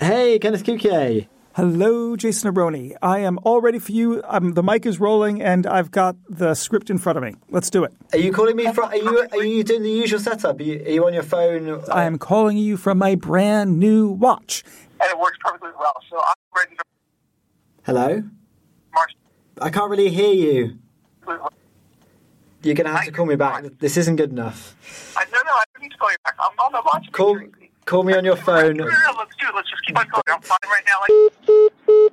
Hey, Kenneth Cukier. Hello, Jason Abroni. I am all ready for you. Um, the mic is rolling, and I've got the script in front of me. Let's do it. Are you calling me from? Are you are you doing the usual setup? Are you, are you on your phone? I am calling you from my brand new watch. and it works perfectly well. So I'm ready to Hello. march. I can't really hear you. You're gonna have to call me back. This isn't good enough. I no, no, I don't need to call you back. I'm on the watch. Call call me on your phone. No, no, no, let's do it. Let's just keep on going. I'm fine right now. Like,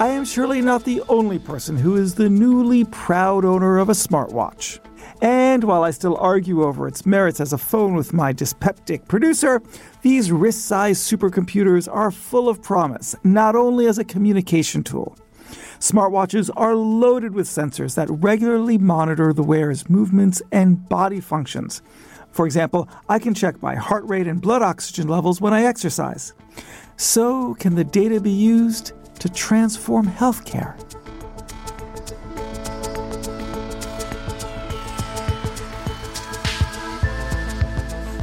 I am surely not the only person who is the newly proud owner of a smartwatch. And while I still argue over its merits as a phone with my dyspeptic producer, these wrist sized supercomputers are full of promise, not only as a communication tool. Smartwatches are loaded with sensors that regularly monitor the wearer's movements and body functions. For example, I can check my heart rate and blood oxygen levels when I exercise. So, can the data be used to transform healthcare?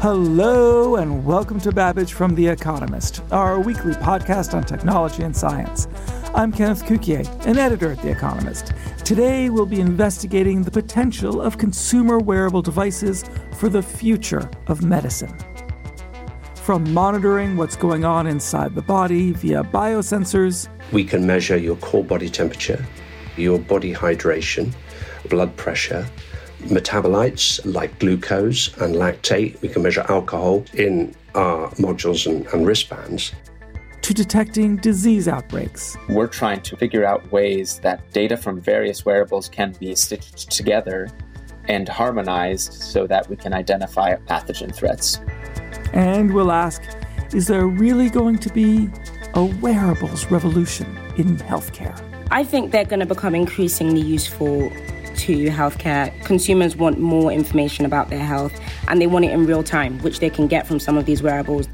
Hello, and welcome to Babbage from The Economist, our weekly podcast on technology and science. I'm Kenneth Cukier, an editor at The Economist. Today, we'll be investigating the potential of consumer wearable devices for the future of medicine. From monitoring what's going on inside the body via biosensors, We can measure your core body temperature, your body hydration, blood pressure, metabolites like glucose and lactate. We can measure alcohol in our modules and, and wristbands. To detecting disease outbreaks. we're trying to figure out ways that data from various wearables can be stitched together and harmonized so that we can identify pathogen threats. And we'll ask is there really going to be a wearables revolution in healthcare? I think they're going to become increasingly useful to healthcare. Consumers want more information about their health and they want it in real time, which they can get from some of these wearables.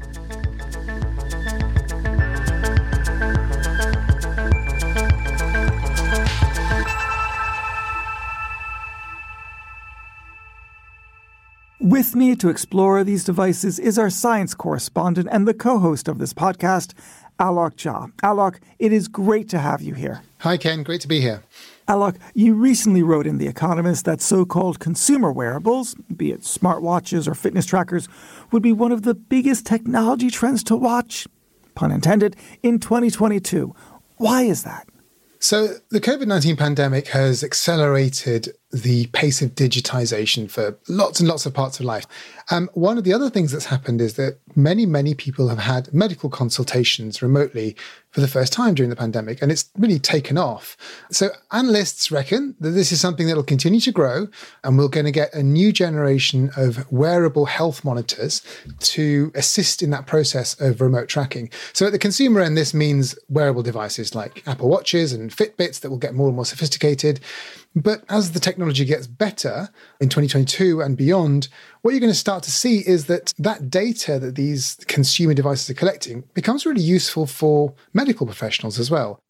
With me to explore these devices is our science correspondent and the co host of this podcast, Alok Jha. Alok, it is great to have you here. Hi, Ken. Great to be here. Alok, you recently wrote in The Economist that so called consumer wearables, be it smartwatches or fitness trackers, would be one of the biggest technology trends to watch, pun intended, in 2022. Why is that? So, the COVID 19 pandemic has accelerated the pace of digitization for lots and lots of parts of life. Um, one of the other things that's happened is that many, many people have had medical consultations remotely for the first time during the pandemic, and it's really taken off. So, analysts reckon that this is something that will continue to grow, and we're going to get a new generation of wearable health monitors to assist in that process of remote tracking. So, at the consumer end, this means wearable devices like Apple Watches and Fitbits that will get more and more sophisticated. But as the technology gets better in 2022 and beyond, what you're going to start to see is that that data that these consumer devices are collecting becomes really useful for medical professionals as well.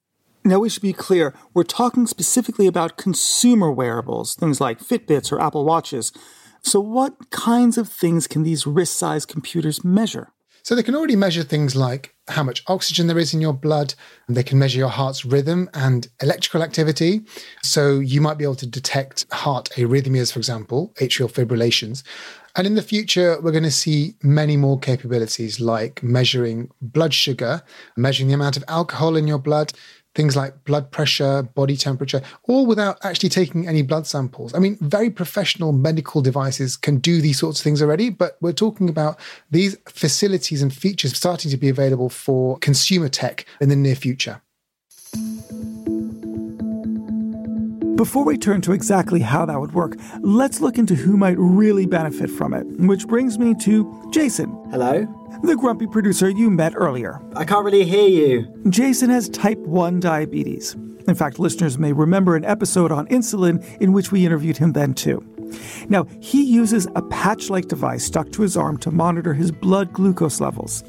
Now, we should be clear, we're talking specifically about consumer wearables, things like Fitbits or Apple Watches. So, what kinds of things can these wrist sized computers measure? So they can already measure things like how much oxygen there is in your blood, and they can measure your heart's rhythm and electrical activity. So you might be able to detect heart arrhythmias, for example, atrial fibrillations. And in the future, we're going to see many more capabilities like measuring blood sugar, measuring the amount of alcohol in your blood, things like blood pressure, body temperature, all without actually taking any blood samples. I mean, very professional medical devices can do these sorts of things already, but we're talking about these facilities and features starting to be available for consumer tech in the near future. Before we turn to exactly how that would work, let's look into who might really benefit from it, which brings me to Jason. Hello? The grumpy producer you met earlier. I can't really hear you. Jason has type 1 diabetes. In fact, listeners may remember an episode on insulin in which we interviewed him then too. Now, he uses a patch like device stuck to his arm to monitor his blood glucose levels.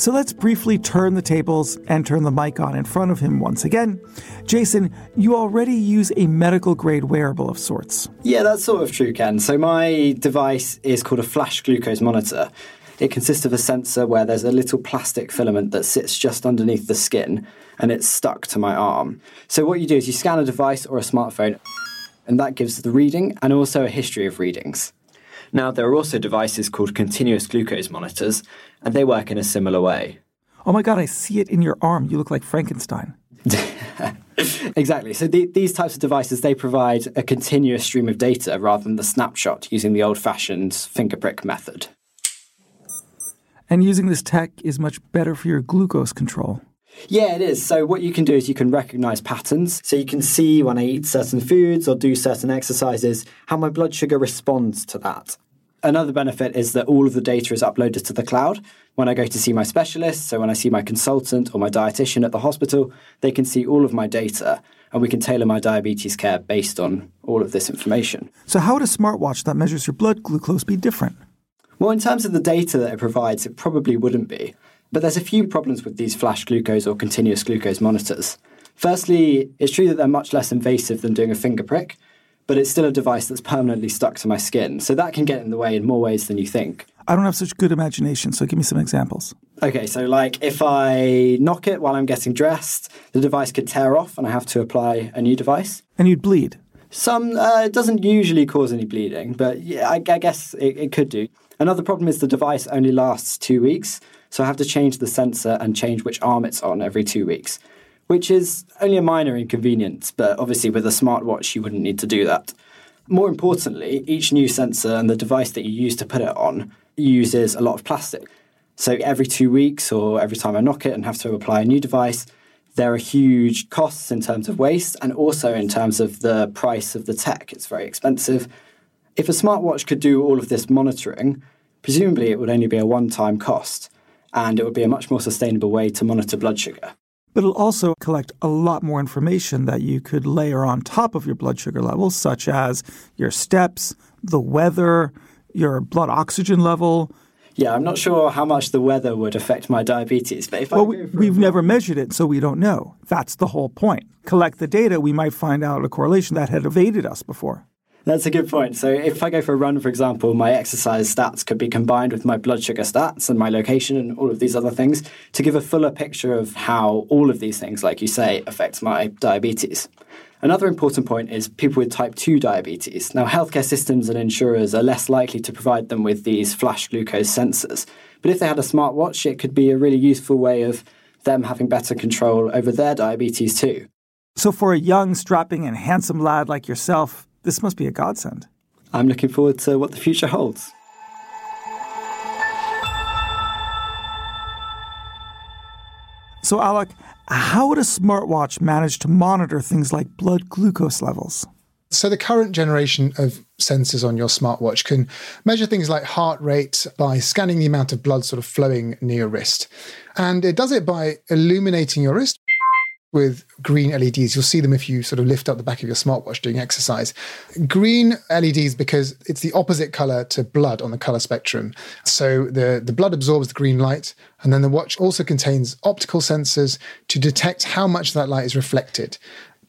So let's briefly turn the tables and turn the mic on in front of him once again. Jason, you already use a medical grade wearable of sorts. Yeah, that's sort of true, Ken. So my device is called a flash glucose monitor. It consists of a sensor where there's a little plastic filament that sits just underneath the skin and it's stuck to my arm. So what you do is you scan a device or a smartphone and that gives the reading and also a history of readings. Now, there are also devices called continuous glucose monitors, and they work in a similar way. Oh my god, I see it in your arm. You look like Frankenstein. exactly. So the, these types of devices they provide a continuous stream of data rather than the snapshot using the old-fashioned finger prick method. And using this tech is much better for your glucose control. Yeah, it is. So what you can do is you can recognize patterns. So you can see when I eat certain foods or do certain exercises how my blood sugar responds to that. Another benefit is that all of the data is uploaded to the cloud. When I go to see my specialist, so when I see my consultant or my dietitian at the hospital, they can see all of my data and we can tailor my diabetes care based on all of this information. So, how would a smartwatch that measures your blood glucose be different? Well, in terms of the data that it provides, it probably wouldn't be. But there's a few problems with these flash glucose or continuous glucose monitors. Firstly, it's true that they're much less invasive than doing a finger prick, but it's still a device that's permanently stuck to my skin. So that can get in the way in more ways than you think. I don't have such good imagination, so give me some examples. Okay, so like if I knock it while I'm getting dressed, the device could tear off and I have to apply a new device. And you'd bleed. Some, uh, it doesn't usually cause any bleeding, but yeah, I, I guess it, it could do. Another problem is the device only lasts two weeks, so I have to change the sensor and change which arm it's on every two weeks, which is only a minor inconvenience, but obviously with a smartwatch, you wouldn't need to do that. More importantly, each new sensor and the device that you use to put it on uses a lot of plastic. So every two weeks or every time I knock it and have to apply a new device, there are huge costs in terms of waste and also in terms of the price of the tech. It's very expensive. If a smartwatch could do all of this monitoring, presumably it would only be a one time cost and it would be a much more sustainable way to monitor blood sugar. But it'll also collect a lot more information that you could layer on top of your blood sugar levels, such as your steps, the weather, your blood oxygen level. Yeah, I'm not sure how much the weather would affect my diabetes, but if well, I we, have never measured it, so we don't know. That's the whole point. Collect the data, we might find out a correlation that had evaded us before. That's a good point. So, if I go for a run, for example, my exercise stats could be combined with my blood sugar stats and my location and all of these other things to give a fuller picture of how all of these things, like you say, affect my diabetes. Another important point is people with type 2 diabetes. Now, healthcare systems and insurers are less likely to provide them with these flash glucose sensors. But if they had a smartwatch, it could be a really useful way of them having better control over their diabetes too. So, for a young, strapping, and handsome lad like yourself, this must be a godsend. I'm looking forward to what the future holds. So, Alok, how would a smartwatch manage to monitor things like blood glucose levels? So, the current generation of sensors on your smartwatch can measure things like heart rate by scanning the amount of blood sort of flowing near your wrist. And it does it by illuminating your wrist with green LEDs. You'll see them if you sort of lift up the back of your smartwatch doing exercise. Green LEDs because it's the opposite color to blood on the color spectrum. So the, the blood absorbs the green light, and then the watch also contains optical sensors to detect how much that light is reflected.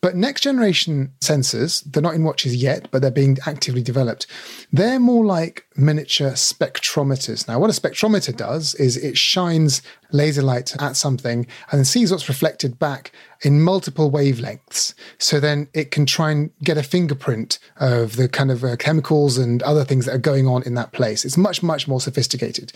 But next generation sensors, they're not in watches yet, but they're being actively developed. They're more like miniature spectrometers. Now, what a spectrometer does is it shines laser light at something and then sees what's reflected back in multiple wavelengths. So then it can try and get a fingerprint of the kind of uh, chemicals and other things that are going on in that place. It's much, much more sophisticated.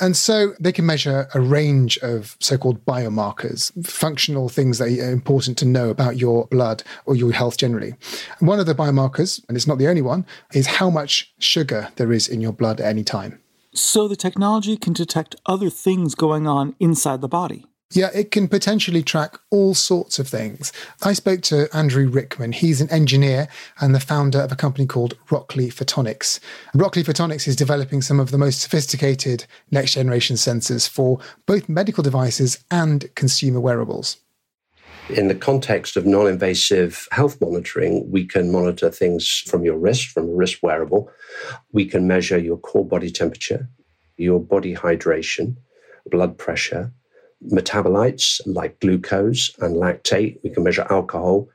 And so they can measure a range of so called biomarkers, functional things that are important to know about your blood or your health generally. One of the biomarkers, and it's not the only one, is how much sugar there is in your blood at any time. So the technology can detect other things going on inside the body. Yeah, it can potentially track all sorts of things. I spoke to Andrew Rickman. He's an engineer and the founder of a company called Rockley Photonics. Rockley Photonics is developing some of the most sophisticated next generation sensors for both medical devices and consumer wearables. In the context of non invasive health monitoring, we can monitor things from your wrist, from a wrist wearable. We can measure your core body temperature, your body hydration, blood pressure, metabolites like glucose and lactate. We can measure alcohol.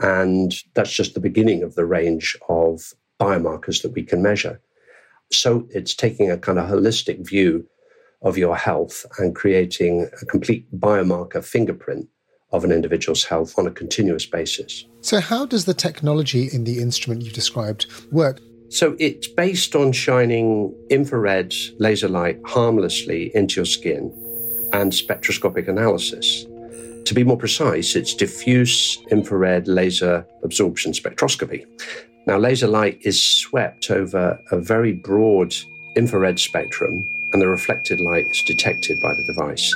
And that's just the beginning of the range of biomarkers that we can measure. So it's taking a kind of holistic view of your health and creating a complete biomarker fingerprint of an individual's health on a continuous basis. So, how does the technology in the instrument you've described work? So, it's based on shining infrared laser light harmlessly into your skin and spectroscopic analysis. To be more precise, it's diffuse infrared laser absorption spectroscopy. Now, laser light is swept over a very broad infrared spectrum, and the reflected light is detected by the device.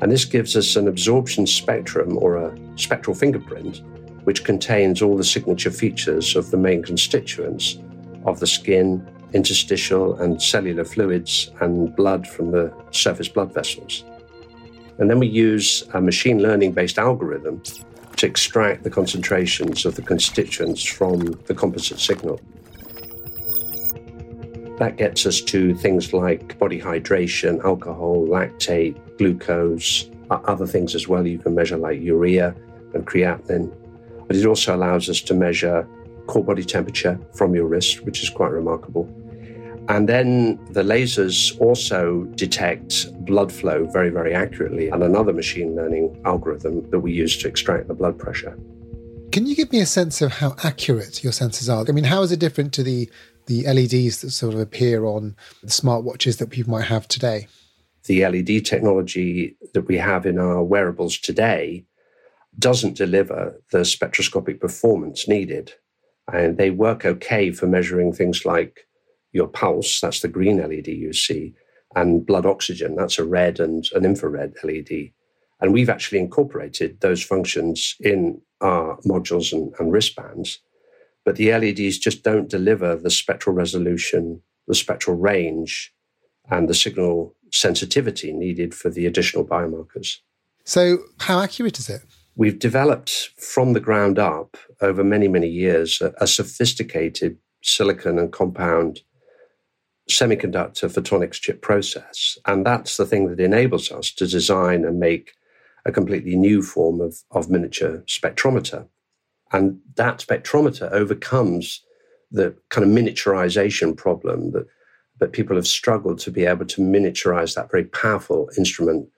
And this gives us an absorption spectrum or a spectral fingerprint, which contains all the signature features of the main constituents of the skin, interstitial and cellular fluids, and blood from the surface blood vessels. And then we use a machine learning based algorithm to extract the concentrations of the constituents from the composite signal. That gets us to things like body hydration, alcohol, lactate, glucose, other things as well you can measure, like urea and creatinine. But it also allows us to measure core body temperature from your wrist, which is quite remarkable. And then the lasers also detect blood flow very, very accurately, and another machine learning algorithm that we use to extract the blood pressure. Can you give me a sense of how accurate your sensors are? I mean, how is it different to the the LEDs that sort of appear on the smartwatches that people might have today? The LED technology that we have in our wearables today doesn't deliver the spectroscopic performance needed. And they work okay for measuring things like your pulse, that's the green LED you see, and blood oxygen, that's a red and an infrared LED. And we've actually incorporated those functions in our modules and, and wristbands but the LEDs just don't deliver the spectral resolution, the spectral range, and the signal sensitivity needed for the additional biomarkers. So, how accurate is it? We've developed from the ground up over many, many years a, a sophisticated silicon and compound semiconductor photonics chip process. And that's the thing that enables us to design and make a completely new form of, of miniature spectrometer. And that spectrometer overcomes the kind of miniaturization problem that, that people have struggled to be able to miniaturize that very powerful instrument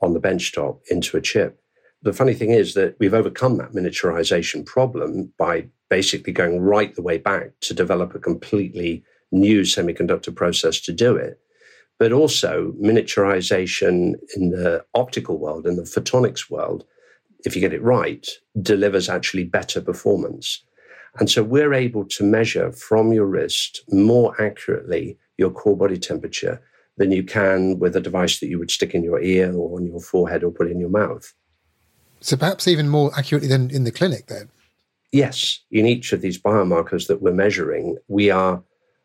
on the benchtop into a chip. The funny thing is that we've overcome that miniaturization problem by basically going right the way back to develop a completely new semiconductor process to do it. But also miniaturization in the optical world, in the photonics world, if you get it right, delivers actually better performance. And so we're able to measure from your wrist more accurately your core body temperature than you can with a device that you would stick in your ear or on your forehead or put in your mouth. So perhaps even more accurately than in the clinic, then? Yes. In each of these biomarkers that we're measuring, we are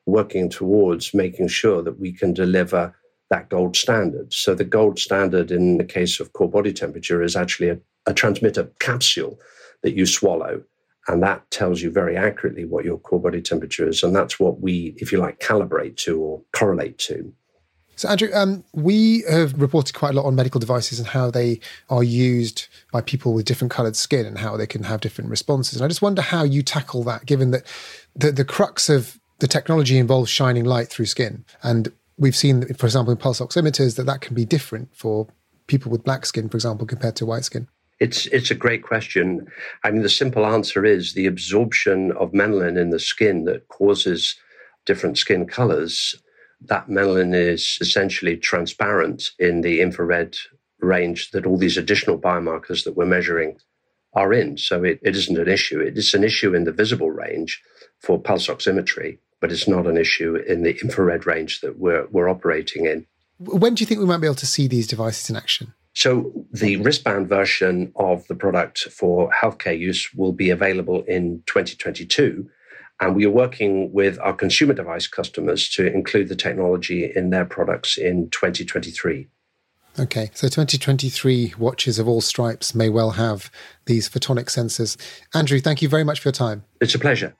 working towards making sure that we can deliver that gold standard. So the gold standard in the case of core body temperature is actually a a transmitter capsule that you swallow. And that tells you very accurately what your core body temperature is. And that's what we, if you like, calibrate to or correlate to. So, Andrew, um, we have reported quite a lot on medical devices and how they are used by people with different coloured skin and how they can have different responses. And I just wonder how you tackle that, given that the, the crux of the technology involves shining light through skin. And we've seen, for example, in pulse oximeters, that that can be different for people with black skin, for example, compared to white skin. It's it's a great question. I mean, the simple answer is the absorption of melanin in the skin that causes different skin colors. That melanin is essentially transparent in the infrared range that all these additional biomarkers that we're measuring are in. So it, it isn't an issue. It is an issue in the visible range for pulse oximetry, but it's not an issue in the infrared range that we're, we're operating in. When do you think we might be able to see these devices in action? So, the wristband version of the product for healthcare use will be available in 2022. And we are working with our consumer device customers to include the technology in their products in 2023. Okay, so 2023 watches of all stripes may well have these photonic sensors. Andrew, thank you very much for your time. It's a pleasure.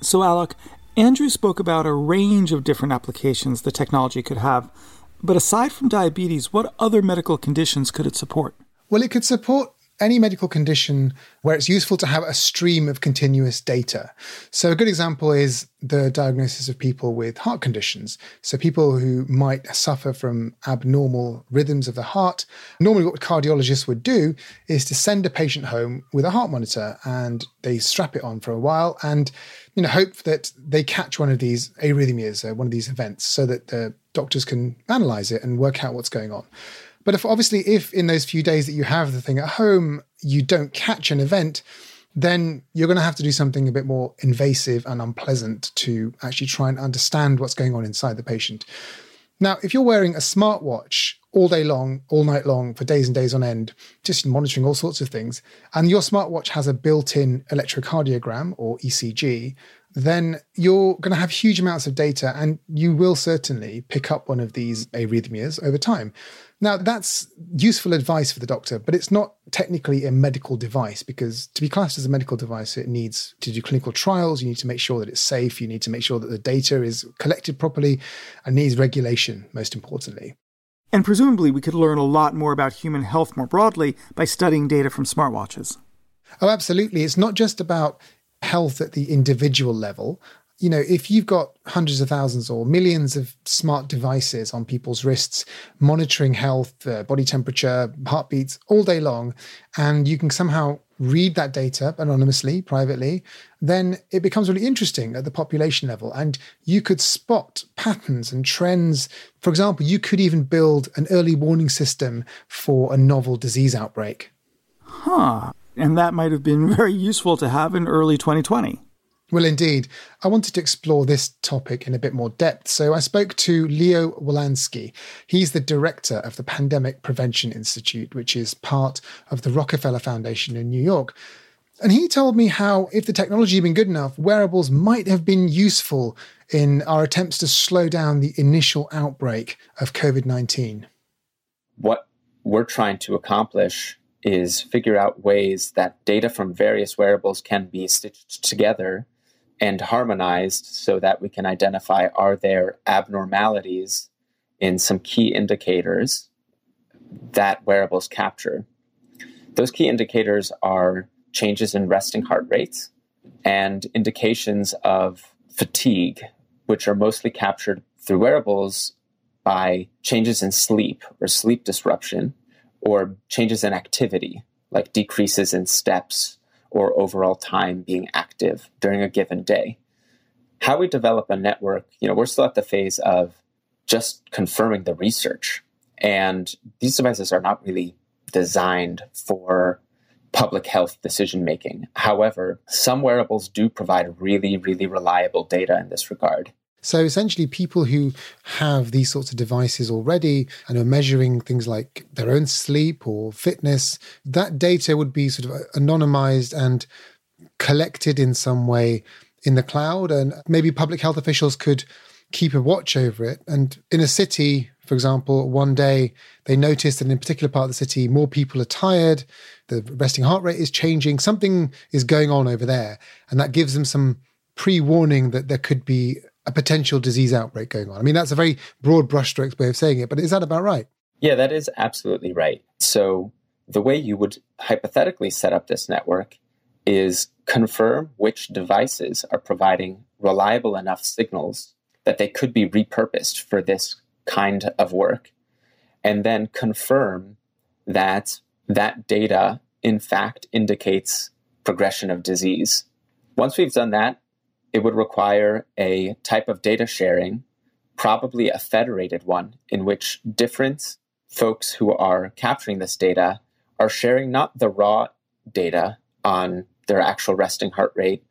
So, Alok, Andrew spoke about a range of different applications the technology could have. But aside from diabetes, what other medical conditions could it support? Well, it could support any medical condition where it's useful to have a stream of continuous data. So, a good example is the diagnosis of people with heart conditions. So, people who might suffer from abnormal rhythms of the heart. Normally, what cardiologists would do is to send a patient home with a heart monitor and they strap it on for a while and you know, hope that they catch one of these arrhythmias, uh, one of these events, so that the doctors can analyze it and work out what's going on. But if obviously, if in those few days that you have the thing at home, you don't catch an event, then you're going to have to do something a bit more invasive and unpleasant to actually try and understand what's going on inside the patient. Now, if you're wearing a smartwatch all day long, all night long, for days and days on end, just monitoring all sorts of things, and your smartwatch has a built in electrocardiogram or ECG, then you're going to have huge amounts of data and you will certainly pick up one of these arrhythmias over time. Now, that's useful advice for the doctor, but it's not technically a medical device because to be classed as a medical device, it needs to do clinical trials. You need to make sure that it's safe. You need to make sure that the data is collected properly and needs regulation, most importantly. And presumably, we could learn a lot more about human health more broadly by studying data from smartwatches. Oh, absolutely. It's not just about health at the individual level you know, if you've got hundreds of thousands or millions of smart devices on people's wrists monitoring health, uh, body temperature, heartbeats all day long, and you can somehow read that data anonymously, privately, then it becomes really interesting at the population level. And you could spot patterns and trends. For example, you could even build an early warning system for a novel disease outbreak. Huh. And that might have been very useful to have in early 2020. Well, indeed. I wanted to explore this topic in a bit more depth. So I spoke to Leo Wolansky. He's the director of the Pandemic Prevention Institute, which is part of the Rockefeller Foundation in New York. And he told me how, if the technology had been good enough, wearables might have been useful in our attempts to slow down the initial outbreak of COVID 19. What we're trying to accomplish is figure out ways that data from various wearables can be stitched together and harmonized so that we can identify are there abnormalities in some key indicators that wearables capture. Those key indicators are changes in resting heart rates and indications of fatigue, which are mostly captured through wearables by changes in sleep or sleep disruption or changes in activity, like decreases in steps or overall time being active during a given day. How we develop a network, you know, we're still at the phase of just confirming the research. And these devices are not really designed for public health decision making. However, some wearables do provide really, really reliable data in this regard. So essentially, people who have these sorts of devices already and are measuring things like their own sleep or fitness, that data would be sort of uh, anonymized and collected in some way in the cloud. And maybe public health officials could keep a watch over it. And in a city, for example, one day they noticed that in a particular part of the city, more people are tired, the resting heart rate is changing, something is going on over there. And that gives them some pre warning that there could be a potential disease outbreak going on. I mean, that's a very broad brushstrokes way of saying it, but is that about right? Yeah, that is absolutely right. So, the way you would hypothetically set up this network is confirm which devices are providing reliable enough signals that they could be repurposed for this kind of work, and then confirm that that data, in fact, indicates progression of disease. Once we've done that, it would require a type of data sharing, probably a federated one, in which different folks who are capturing this data are sharing not the raw data on their actual resting heart rate,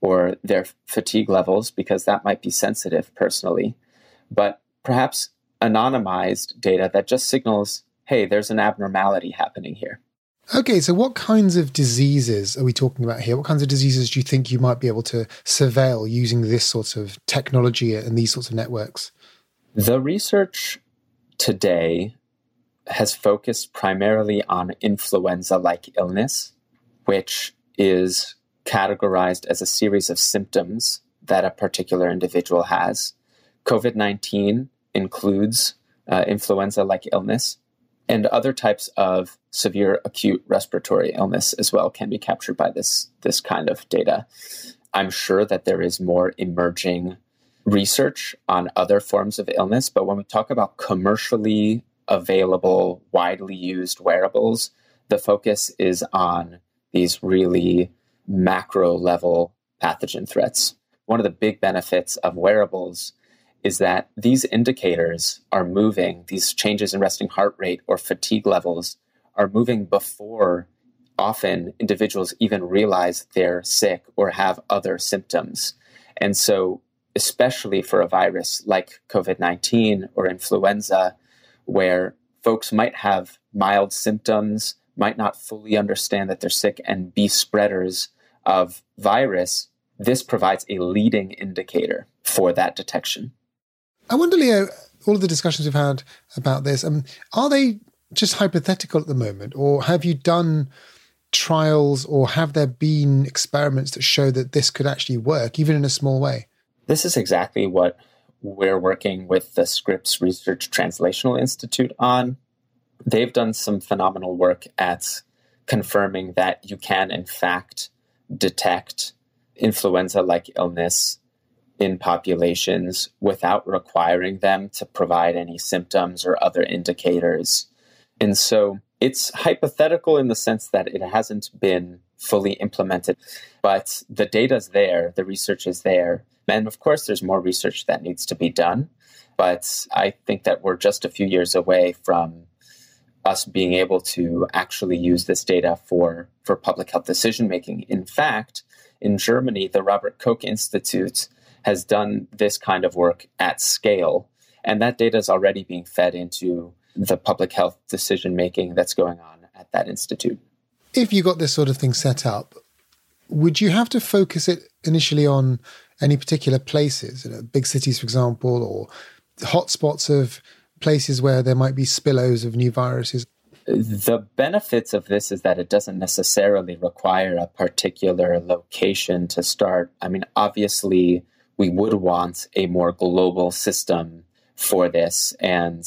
or their fatigue levels because that might be sensitive personally, but perhaps anonymized data that just signals, hey, there's an abnormality happening here. Okay, so what kinds of diseases are we talking about here? What kinds of diseases do you think you might be able to surveil using this sort of technology and these sorts of networks? The research today has focused primarily on influenza like illness, which is categorized as a series of symptoms that a particular individual has. COVID 19 includes uh, influenza like illness, and other types of severe acute respiratory illness as well can be captured by this, this kind of data. I'm sure that there is more emerging research on other forms of illness, but when we talk about commercially available, widely used wearables, the focus is on these really macro level pathogen threats. One of the big benefits of wearables is that these indicators are moving, these changes in resting heart rate or fatigue levels are moving before often individuals even realize they're sick or have other symptoms. And so, especially for a virus like COVID 19 or influenza, where folks might have mild symptoms, might not fully understand that they're sick, and be spreaders of virus, this provides a leading indicator for that detection. I wonder, Leo, all of the discussions we've had about this, um, are they just hypothetical at the moment, or have you done trials, or have there been experiments that show that this could actually work, even in a small way? This is exactly what we're working with the Scripps Research Translational Institute on. They've done some phenomenal work at confirming that you can, in fact, detect influenza like illness in populations without requiring them to provide any symptoms or other indicators. And so it's hypothetical in the sense that it hasn't been fully implemented, but the data's there, the research is there. And of course, there's more research that needs to be done. But I think that we're just a few years away from us being able to actually use this data for, for public health decision making. In fact, in Germany, the Robert Koch Institute has done this kind of work at scale. And that data is already being fed into the public health decision making that's going on at that institute. If you got this sort of thing set up, would you have to focus it initially on any particular places, you know, big cities, for example, or hotspots of places where there might be spillovers of new viruses? The benefits of this is that it doesn't necessarily require a particular location to start. I mean, obviously, we would want a more global system for this. And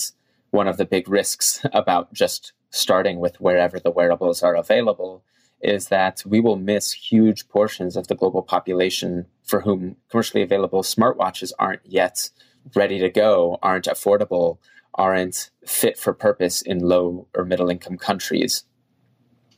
one of the big risks about just starting with wherever the wearables are available is that we will miss huge portions of the global population for whom commercially available smartwatches aren't yet ready to go, aren't affordable, aren't fit for purpose in low or middle income countries.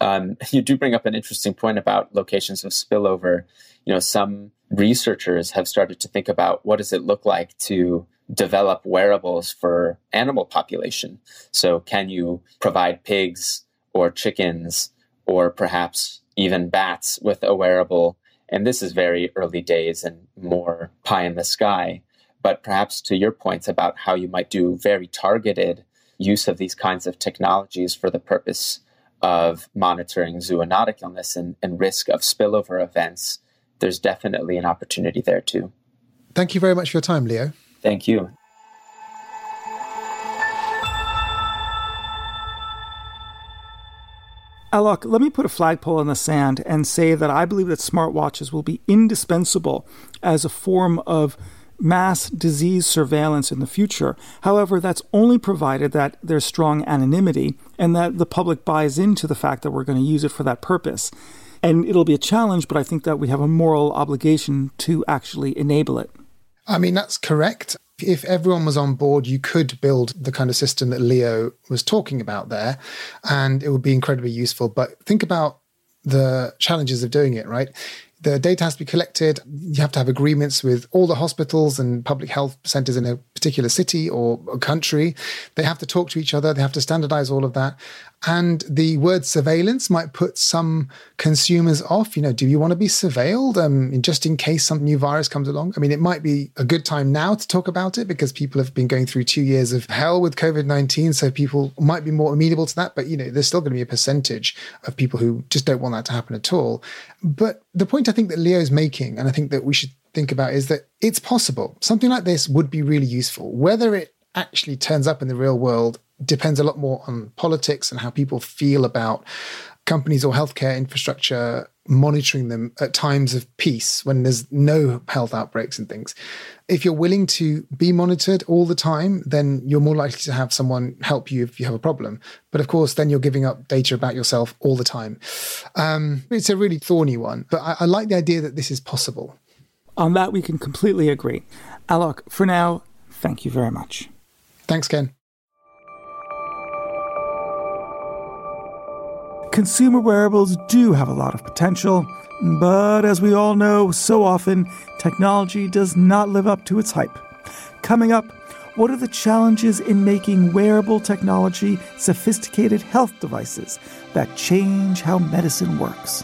Um, you do bring up an interesting point about locations of spillover. You know, some researchers have started to think about what does it look like to develop wearables for animal population. So, can you provide pigs or chickens or perhaps even bats with a wearable? And this is very early days and more pie in the sky. But perhaps to your points about how you might do very targeted use of these kinds of technologies for the purpose of monitoring zoonotic illness and, and risk of spillover events there's definitely an opportunity there too. Thank you very much for your time, Leo. Thank you. Alok, let me put a flagpole in the sand and say that I believe that smartwatches will be indispensable as a form of mass disease surveillance in the future. However, that's only provided that there's strong anonymity and that the public buys into the fact that we're going to use it for that purpose. And it'll be a challenge, but I think that we have a moral obligation to actually enable it. I mean, that's correct. If everyone was on board, you could build the kind of system that Leo was talking about there, and it would be incredibly useful. But think about the challenges of doing it, right? The data has to be collected. You have to have agreements with all the hospitals and public health centers in a particular city or country. They have to talk to each other. They have to standardize all of that. And the word surveillance might put some consumers off. You know, do you want to be surveilled um, just in case some new virus comes along? I mean, it might be a good time now to talk about it because people have been going through two years of hell with COVID 19. So people might be more amenable to that. But, you know, there's still going to be a percentage of people who just don't want that to happen at all. But the point I think that Leo's making, and I think that we should think about, is that it's possible. Something like this would be really useful. Whether it actually turns up in the real world depends a lot more on politics and how people feel about companies or healthcare infrastructure monitoring them at times of peace when there's no health outbreaks and things. If you're willing to be monitored all the time, then you're more likely to have someone help you if you have a problem. But of course, then you're giving up data about yourself all the time. Um, it's a really thorny one, but I, I like the idea that this is possible. On that, we can completely agree. Alok, for now, thank you very much. Thanks, Ken. Consumer wearables do have a lot of potential, but as we all know, so often technology does not live up to its hype. Coming up, what are the challenges in making wearable technology sophisticated health devices that change how medicine works?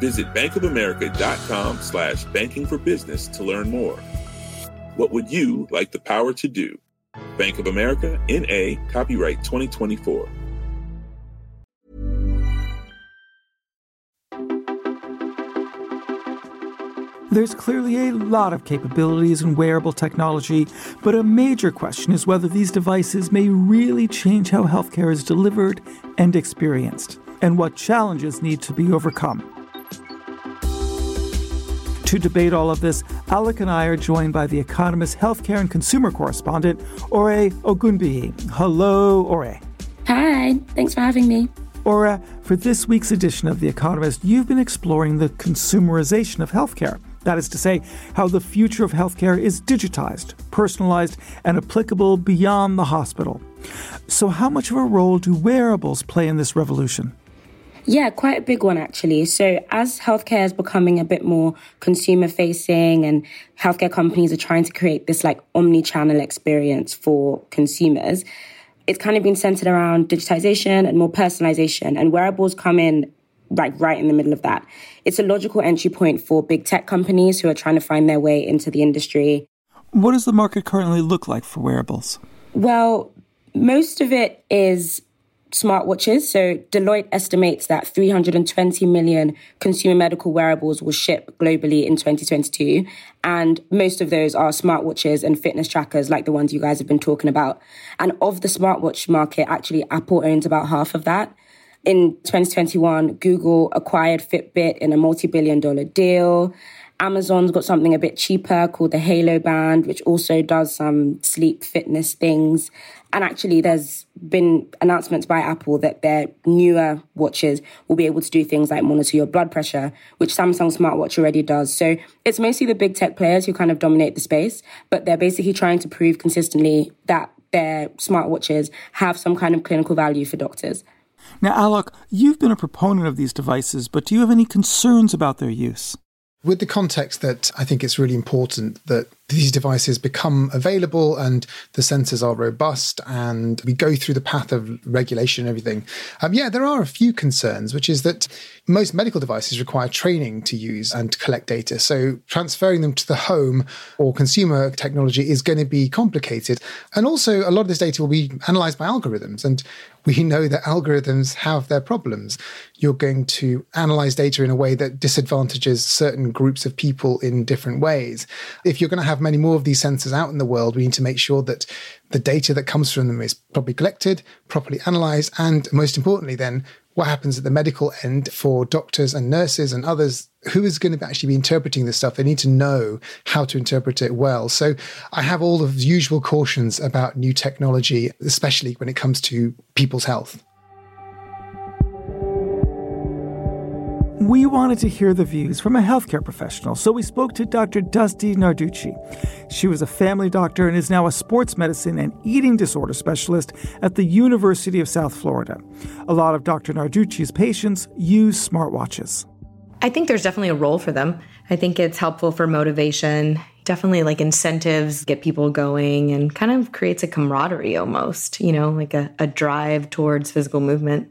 Visit bankofamerica.com slash banking for business to learn more. What would you like the power to do? Bank of America, N.A., copyright 2024. There's clearly a lot of capabilities in wearable technology, but a major question is whether these devices may really change how healthcare is delivered and experienced, and what challenges need to be overcome. To debate all of this, Alok and I are joined by The Economist healthcare and consumer correspondent, Ore Ogunbiyi. Hello, Ore. Hi, thanks for having me. Ore, for this week's edition of The Economist, you've been exploring the consumerization of healthcare. That is to say, how the future of healthcare is digitized, personalized, and applicable beyond the hospital. So, how much of a role do wearables play in this revolution? Yeah, quite a big one actually. So as healthcare is becoming a bit more consumer facing and healthcare companies are trying to create this like omni-channel experience for consumers, it's kind of been centered around digitization and more personalization and wearables come in like right in the middle of that. It's a logical entry point for big tech companies who are trying to find their way into the industry. What does the market currently look like for wearables? Well, most of it is smartwatches. So Deloitte estimates that 320 million consumer medical wearables will ship globally in 2022. And most of those are smartwatches and fitness trackers like the ones you guys have been talking about. And of the smartwatch market, actually Apple owns about half of that. In 2021, Google acquired Fitbit in a multi-billion dollar deal. Amazon's got something a bit cheaper called the Halo Band, which also does some sleep fitness things. And actually, there's been announcements by Apple that their newer watches will be able to do things like monitor your blood pressure, which Samsung smartwatch already does. So it's mostly the big tech players who kind of dominate the space, but they're basically trying to prove consistently that their smartwatches have some kind of clinical value for doctors. Now, Alok, you've been a proponent of these devices, but do you have any concerns about their use? With the context that I think it's really important that these devices become available and the sensors are robust and we go through the path of regulation and everything. Um, yeah, there are a few concerns, which is that most medical devices require training to use and collect data. So transferring them to the home or consumer technology is going to be complicated. And also, a lot of this data will be analyzed by algorithms. And we know that algorithms have their problems. You're going to analyze data in a way that disadvantages certain groups of people in different ways. If you're going to have many more of these sensors out in the world, we need to make sure that the data that comes from them is properly collected, properly analyzed, and most importantly, then what happens at the medical end for doctors and nurses and others who is going to actually be interpreting this stuff? They need to know how to interpret it well. So i have all of the usual cautions about new technology especially when it comes to people's health We wanted to hear the views from a healthcare professional, so we spoke to Dr. Dusty Narducci. She was a family doctor and is now a sports medicine and eating disorder specialist at the University of South Florida. A lot of Dr. Narducci's patients use smartwatches. I think there's definitely a role for them. I think it's helpful for motivation, definitely like incentives, get people going, and kind of creates a camaraderie almost, you know, like a, a drive towards physical movement.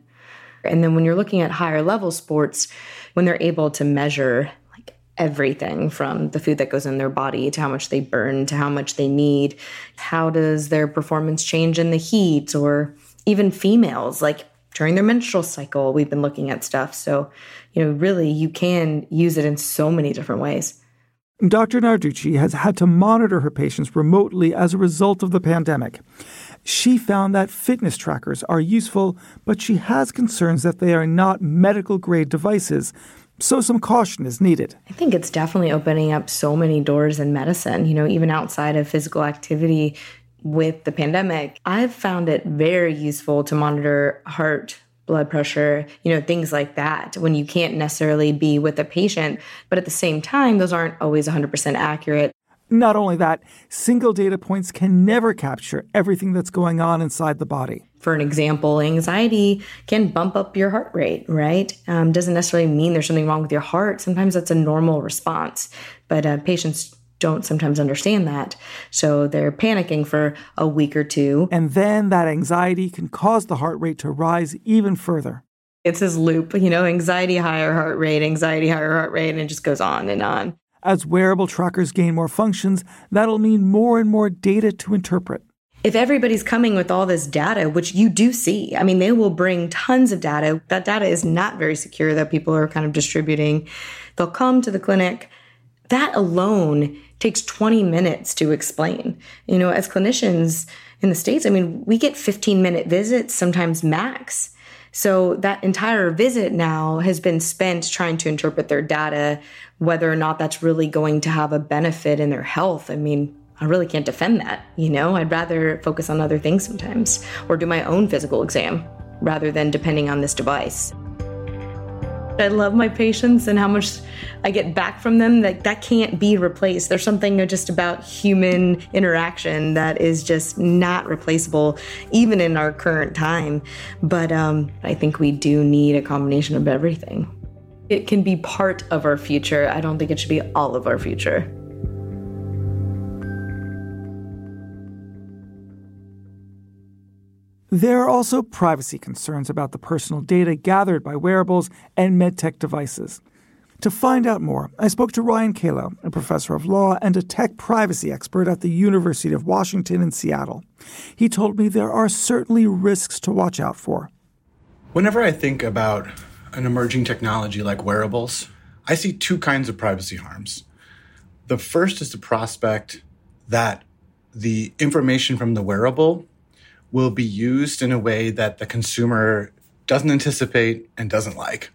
And then when you're looking at higher level sports, when they're able to measure like everything from the food that goes in their body to how much they burn to how much they need, how does their performance change in the heat or even females like during their menstrual cycle, we've been looking at stuff. So, you know, really you can use it in so many different ways. Dr. Narducci has had to monitor her patients remotely as a result of the pandemic. She found that fitness trackers are useful, but she has concerns that they are not medical grade devices, so some caution is needed. I think it's definitely opening up so many doors in medicine, you know, even outside of physical activity with the pandemic. I've found it very useful to monitor heart blood pressure, you know, things like that when you can't necessarily be with a patient. But at the same time, those aren't always 100% accurate. Not only that, single data points can never capture everything that's going on inside the body. For an example, anxiety can bump up your heart rate, right? Um, doesn't necessarily mean there's something wrong with your heart. Sometimes that's a normal response, but uh, patients don't sometimes understand that. So they're panicking for a week or two. And then that anxiety can cause the heart rate to rise even further. It's this loop, you know, anxiety, higher heart rate, anxiety, higher heart rate, and it just goes on and on. As wearable trackers gain more functions, that'll mean more and more data to interpret. If everybody's coming with all this data, which you do see, I mean, they will bring tons of data. That data is not very secure that people are kind of distributing. They'll come to the clinic. That alone takes 20 minutes to explain. You know, as clinicians in the States, I mean, we get 15 minute visits, sometimes max. So that entire visit now has been spent trying to interpret their data, whether or not that's really going to have a benefit in their health. I mean, I really can't defend that. You know, I'd rather focus on other things sometimes or do my own physical exam rather than depending on this device. I love my patients and how much I get back from them. That that can't be replaced. There's something just about human interaction that is just not replaceable, even in our current time. But um, I think we do need a combination of everything. It can be part of our future. I don't think it should be all of our future. There are also privacy concerns about the personal data gathered by wearables and medtech devices. To find out more, I spoke to Ryan Calo, a professor of law and a tech privacy expert at the University of Washington in Seattle. He told me there are certainly risks to watch out for. Whenever I think about an emerging technology like wearables, I see two kinds of privacy harms. The first is the prospect that the information from the wearable will be used in a way that the consumer doesn't anticipate and doesn't like.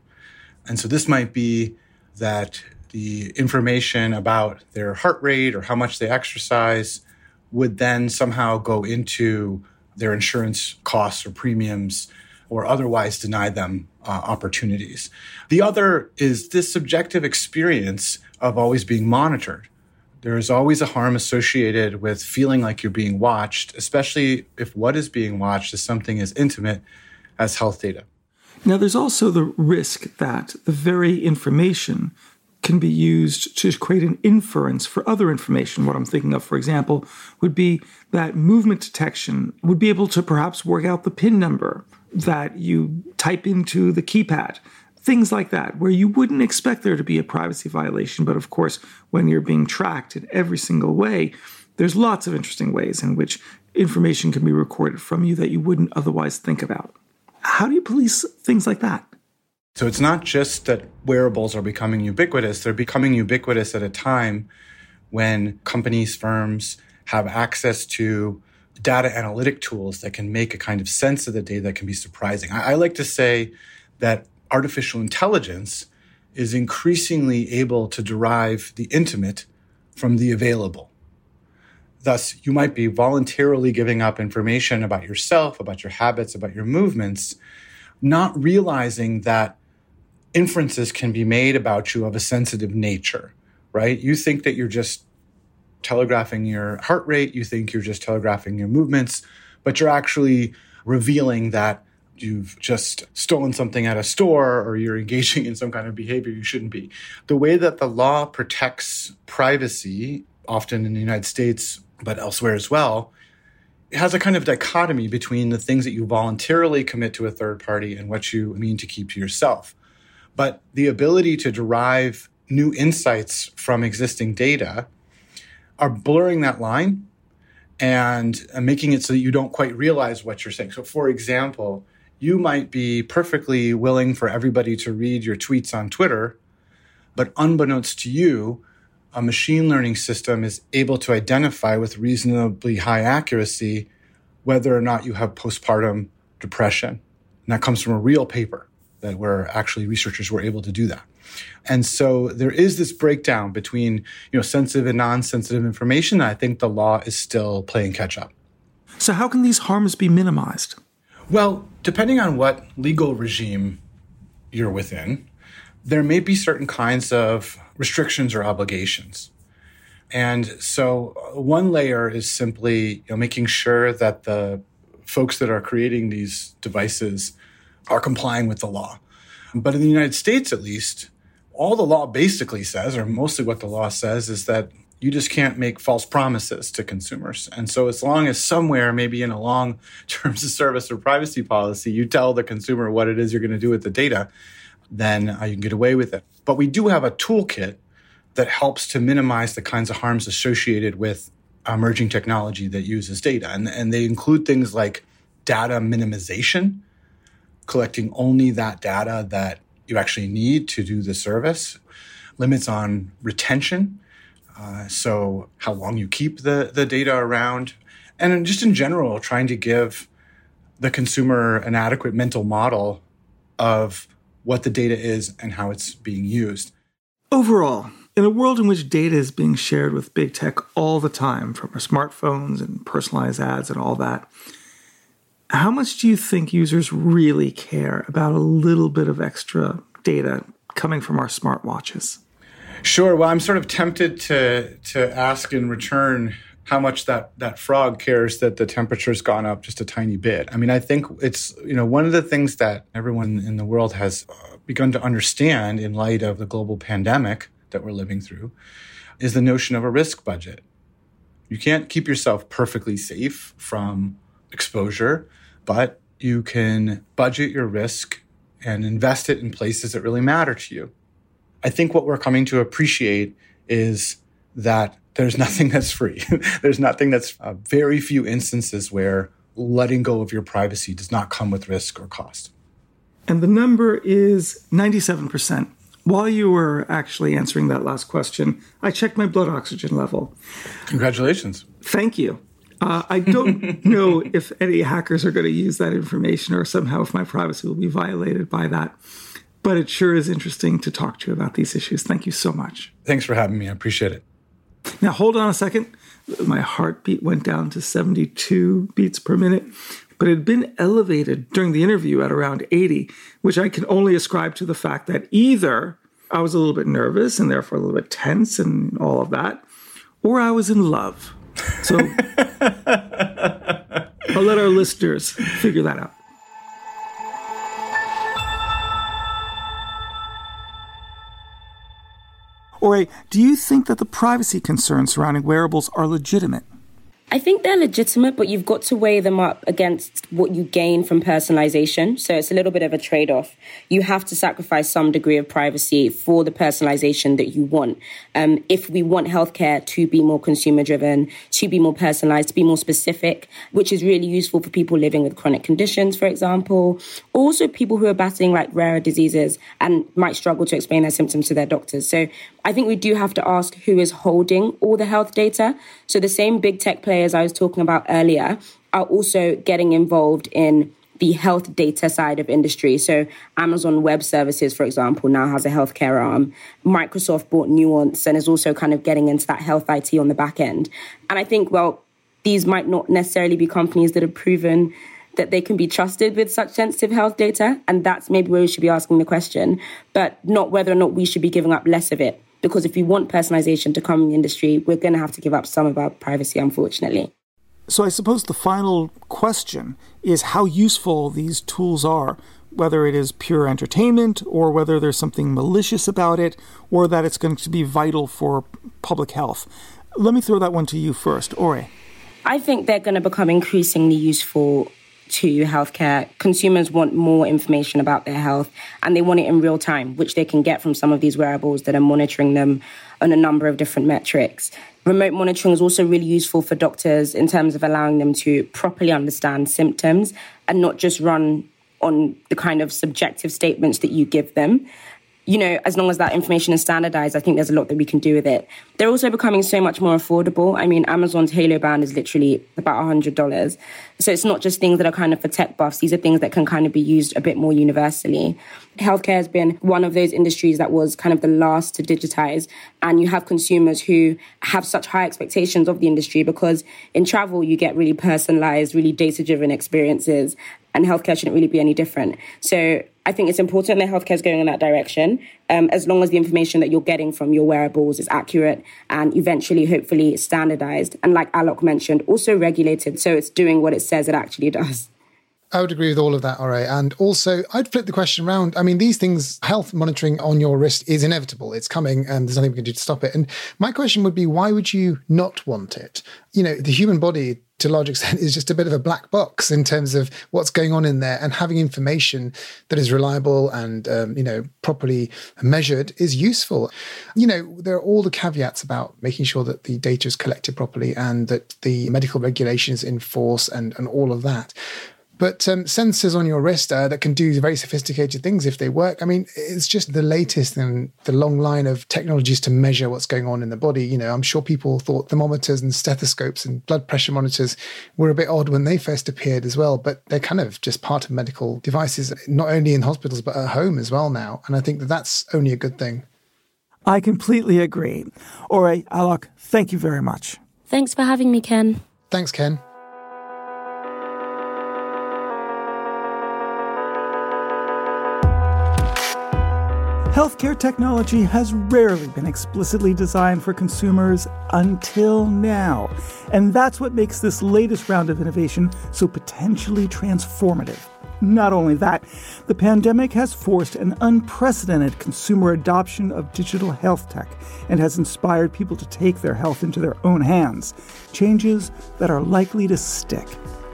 And so this might be that the information about their heart rate or how much they exercise would then somehow go into their insurance costs or premiums or otherwise deny them uh, opportunities. The other is this subjective experience of always being monitored. There is always a harm associated with feeling like you're being watched, especially if what is being watched is something as intimate as health data. Now, there's also the risk that the very information can be used to create an inference for other information. What I'm thinking of, for example, would be that movement detection would be able to perhaps work out the PIN number that you type into the keypad things like that, where you wouldn't expect there to be a privacy violation. But of course, when you're being tracked in every single way, there's lots of interesting ways in which information can be recorded from you that you wouldn't otherwise think about. How do you police things like that? So it's not just that wearables are becoming ubiquitous, they're becoming ubiquitous at a time when companies, firms have access to data analytic tools that can make a kind of sense of the data that can be surprising. I, I like to say that artificial intelligence is increasingly able to derive the intimate from the available. Thus, you might be voluntarily giving up information about yourself, about your habits, about your movements, not realizing that inferences can be made about you of a sensitive nature, right? You think that you're just telegraphing your heart rate, you think you're just telegraphing your movements, but you're actually revealing that you've just stolen something at a store or you're engaging in some kind of behavior you shouldn't be. The way that the law protects privacy, often in the United States, but elsewhere as well, it has a kind of dichotomy between the things that you voluntarily commit to a third party and what you mean to keep to yourself. But the ability to derive new insights from existing data are blurring that line and uh, making it so that you don't quite realize what you're saying. So, for example, you might be perfectly willing for everybody to read your tweets on Twitter, but unbeknownst to you, a machine learning system is able to identify with reasonably high accuracy whether or not you have postpartum depression. And that comes from a real paper that where actually researchers were able to do that. And so there is this breakdown between, you know, sensitive and non-sensitive information. I think the law is still playing catch up. So how can these harms be minimized? Well, depending on what legal regime you're within, there may be certain kinds of restrictions or obligations. And so uh, one layer is simply you know, making sure that the folks that are creating these devices are complying with the law. But in the United States, at least, all the law basically says, or mostly what the law says, is that you just can't make false promises to consumers. And so, as long as somewhere, maybe in a long terms of service or privacy policy, you tell the consumer what it is you're going to do with the data, then uh, you can get away with it. But we do have a toolkit that helps to minimize the kinds of harms associated with emerging technology that uses data. And, and they include things like data minimization, collecting only that data that you actually need to do the service, limits on retention uh, so, how long you keep the, the data around, and just in general, trying to give the consumer an adequate mental model of what the data is and how it's being used. Overall, in a world in which data is being shared with big tech all the time, from our smartphones and personalized ads and all that, how much do you think users really care about a little bit of extra data coming from our smartwatches? Sure. Well, I'm sort of tempted to to ask in return how much that that frog cares that the temperature's gone up just a tiny bit. I mean, I think it's you know one of the things that everyone in the world has uh, begun to understand in light of the global pandemic that we're living through is the notion of a risk budget. You can't keep yourself perfectly safe from exposure, but you can budget your risk and invest it in places that really matter to you. I think what we're coming to appreciate is that there's nothing that's free. there's nothing that's uh, very few instances where letting go of your privacy does not come with risk or cost. And the number is 97%. While you were actually answering that last question, I checked my blood oxygen level. Congratulations. Thank you. Uh, I don't know if any hackers are going to use that information or somehow if my privacy will be violated by that but it sure is interesting to talk to you about these issues. Thank you so much. Thanks for having me. I appreciate it. Now, hold on a second. My heartbeat went down to 72 beats per minute, but it had been elevated during the interview at around 80, which I can only ascribe to the fact that either I was a little bit nervous and therefore a little bit tense and all of that, or I was in love. So I'll let our listeners figure that out. Or a, do you think that the privacy concerns surrounding wearables are legitimate? I think they're legitimate, but you've got to weigh them up against what you gain from personalization. So it's a little bit of a trade off. You have to sacrifice some degree of privacy for the personalization that you want. Um, if we want healthcare to be more consumer driven, to be more personalized, to be more specific, which is really useful for people living with chronic conditions, for example, also people who are battling like rarer diseases and might struggle to explain their symptoms to their doctors. So I think we do have to ask who is holding all the health data. So the same big tech players I was talking about earlier are also getting involved in the health data side of industry. So Amazon Web Services, for example, now has a healthcare arm. Microsoft bought Nuance and is also kind of getting into that health IT on the back end. And I think, well, these might not necessarily be companies that have proven that they can be trusted with such sensitive health data. And that's maybe where we should be asking the question, but not whether or not we should be giving up less of it. Because if we want personalization to come in the industry, we're going to have to give up some of our privacy, unfortunately. So I suppose the final question is how useful these tools are, whether it is pure entertainment or whether there's something malicious about it or that it's going to be vital for public health. Let me throw that one to you first, Ore. I think they're going to become increasingly useful to healthcare. Consumers want more information about their health and they want it in real time, which they can get from some of these wearables that are monitoring them on a number of different metrics. Remote monitoring is also really useful for doctors in terms of allowing them to properly understand symptoms and not just run on the kind of subjective statements that you give them you know, as long as that information is standardized, I think there's a lot that we can do with it. They're also becoming so much more affordable. I mean, Amazon's Halo Band is literally about $100. So it's not just things that are kind of for tech buffs. These are things that can kind of be used a bit more universally. Healthcare has been one of those industries that was kind of the last to digitize. And you have consumers who have such high expectations of the industry because in travel, you get really personalized, really data driven experiences. And healthcare shouldn't really be any different. So I think it's important that healthcare is going in that direction, um, as long as the information that you're getting from your wearables is accurate and eventually, hopefully, standardized. And like Alok mentioned, also regulated so it's doing what it says it actually does. I would agree with all of that, Ore. And also, I'd flip the question around. I mean, these things, health monitoring on your wrist is inevitable. It's coming and there's nothing we can do to stop it. And my question would be, why would you not want it? You know, the human body to a large extent is just a bit of a black box in terms of what's going on in there. And having information that is reliable and um, you know properly measured is useful. You know there are all the caveats about making sure that the data is collected properly and that the medical regulation is in force and and all of that but um, sensors on your wrist uh, that can do very sophisticated things if they work. I mean, it's just the latest in the long line of technologies to measure what's going on in the body. You know, I'm sure people thought thermometers and stethoscopes and blood pressure monitors were a bit odd when they first appeared as well, but they're kind of just part of medical devices, not only in hospitals, but at home as well now. And I think that that's only a good thing. I completely agree. Ore, Alok, thank you very much. Thanks for having me, Ken. Thanks, Ken. Healthcare technology has rarely been explicitly designed for consumers until now. And that's what makes this latest round of innovation so potentially transformative. Not only that, the pandemic has forced an unprecedented consumer adoption of digital health tech and has inspired people to take their health into their own hands. Changes that are likely to stick.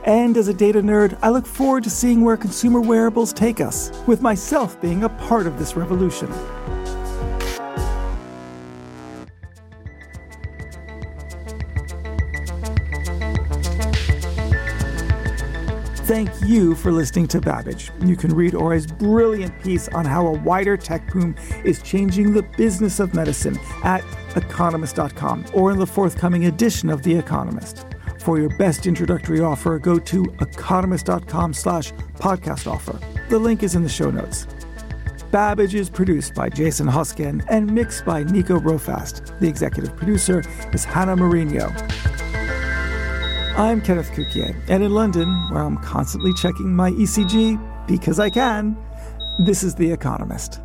And as a data nerd, I look forward to seeing where consumer wearables take us, with myself being a part of this revolution. Thank you for listening to Babbage. You can read Ore's brilliant piece on how a wider tech boom is changing the business of medicine at economist.com or in the forthcoming edition of The Economist. For your best introductory offer, go to economist.com slash podcast offer. The link is in the show notes. Babbage is produced by Jason Hosken and mixed by Nico Rofast. The executive producer is Hannah Marino. I'm Kenneth Cukier, and in London, where I'm constantly checking my ECG because I can, this is The Economist.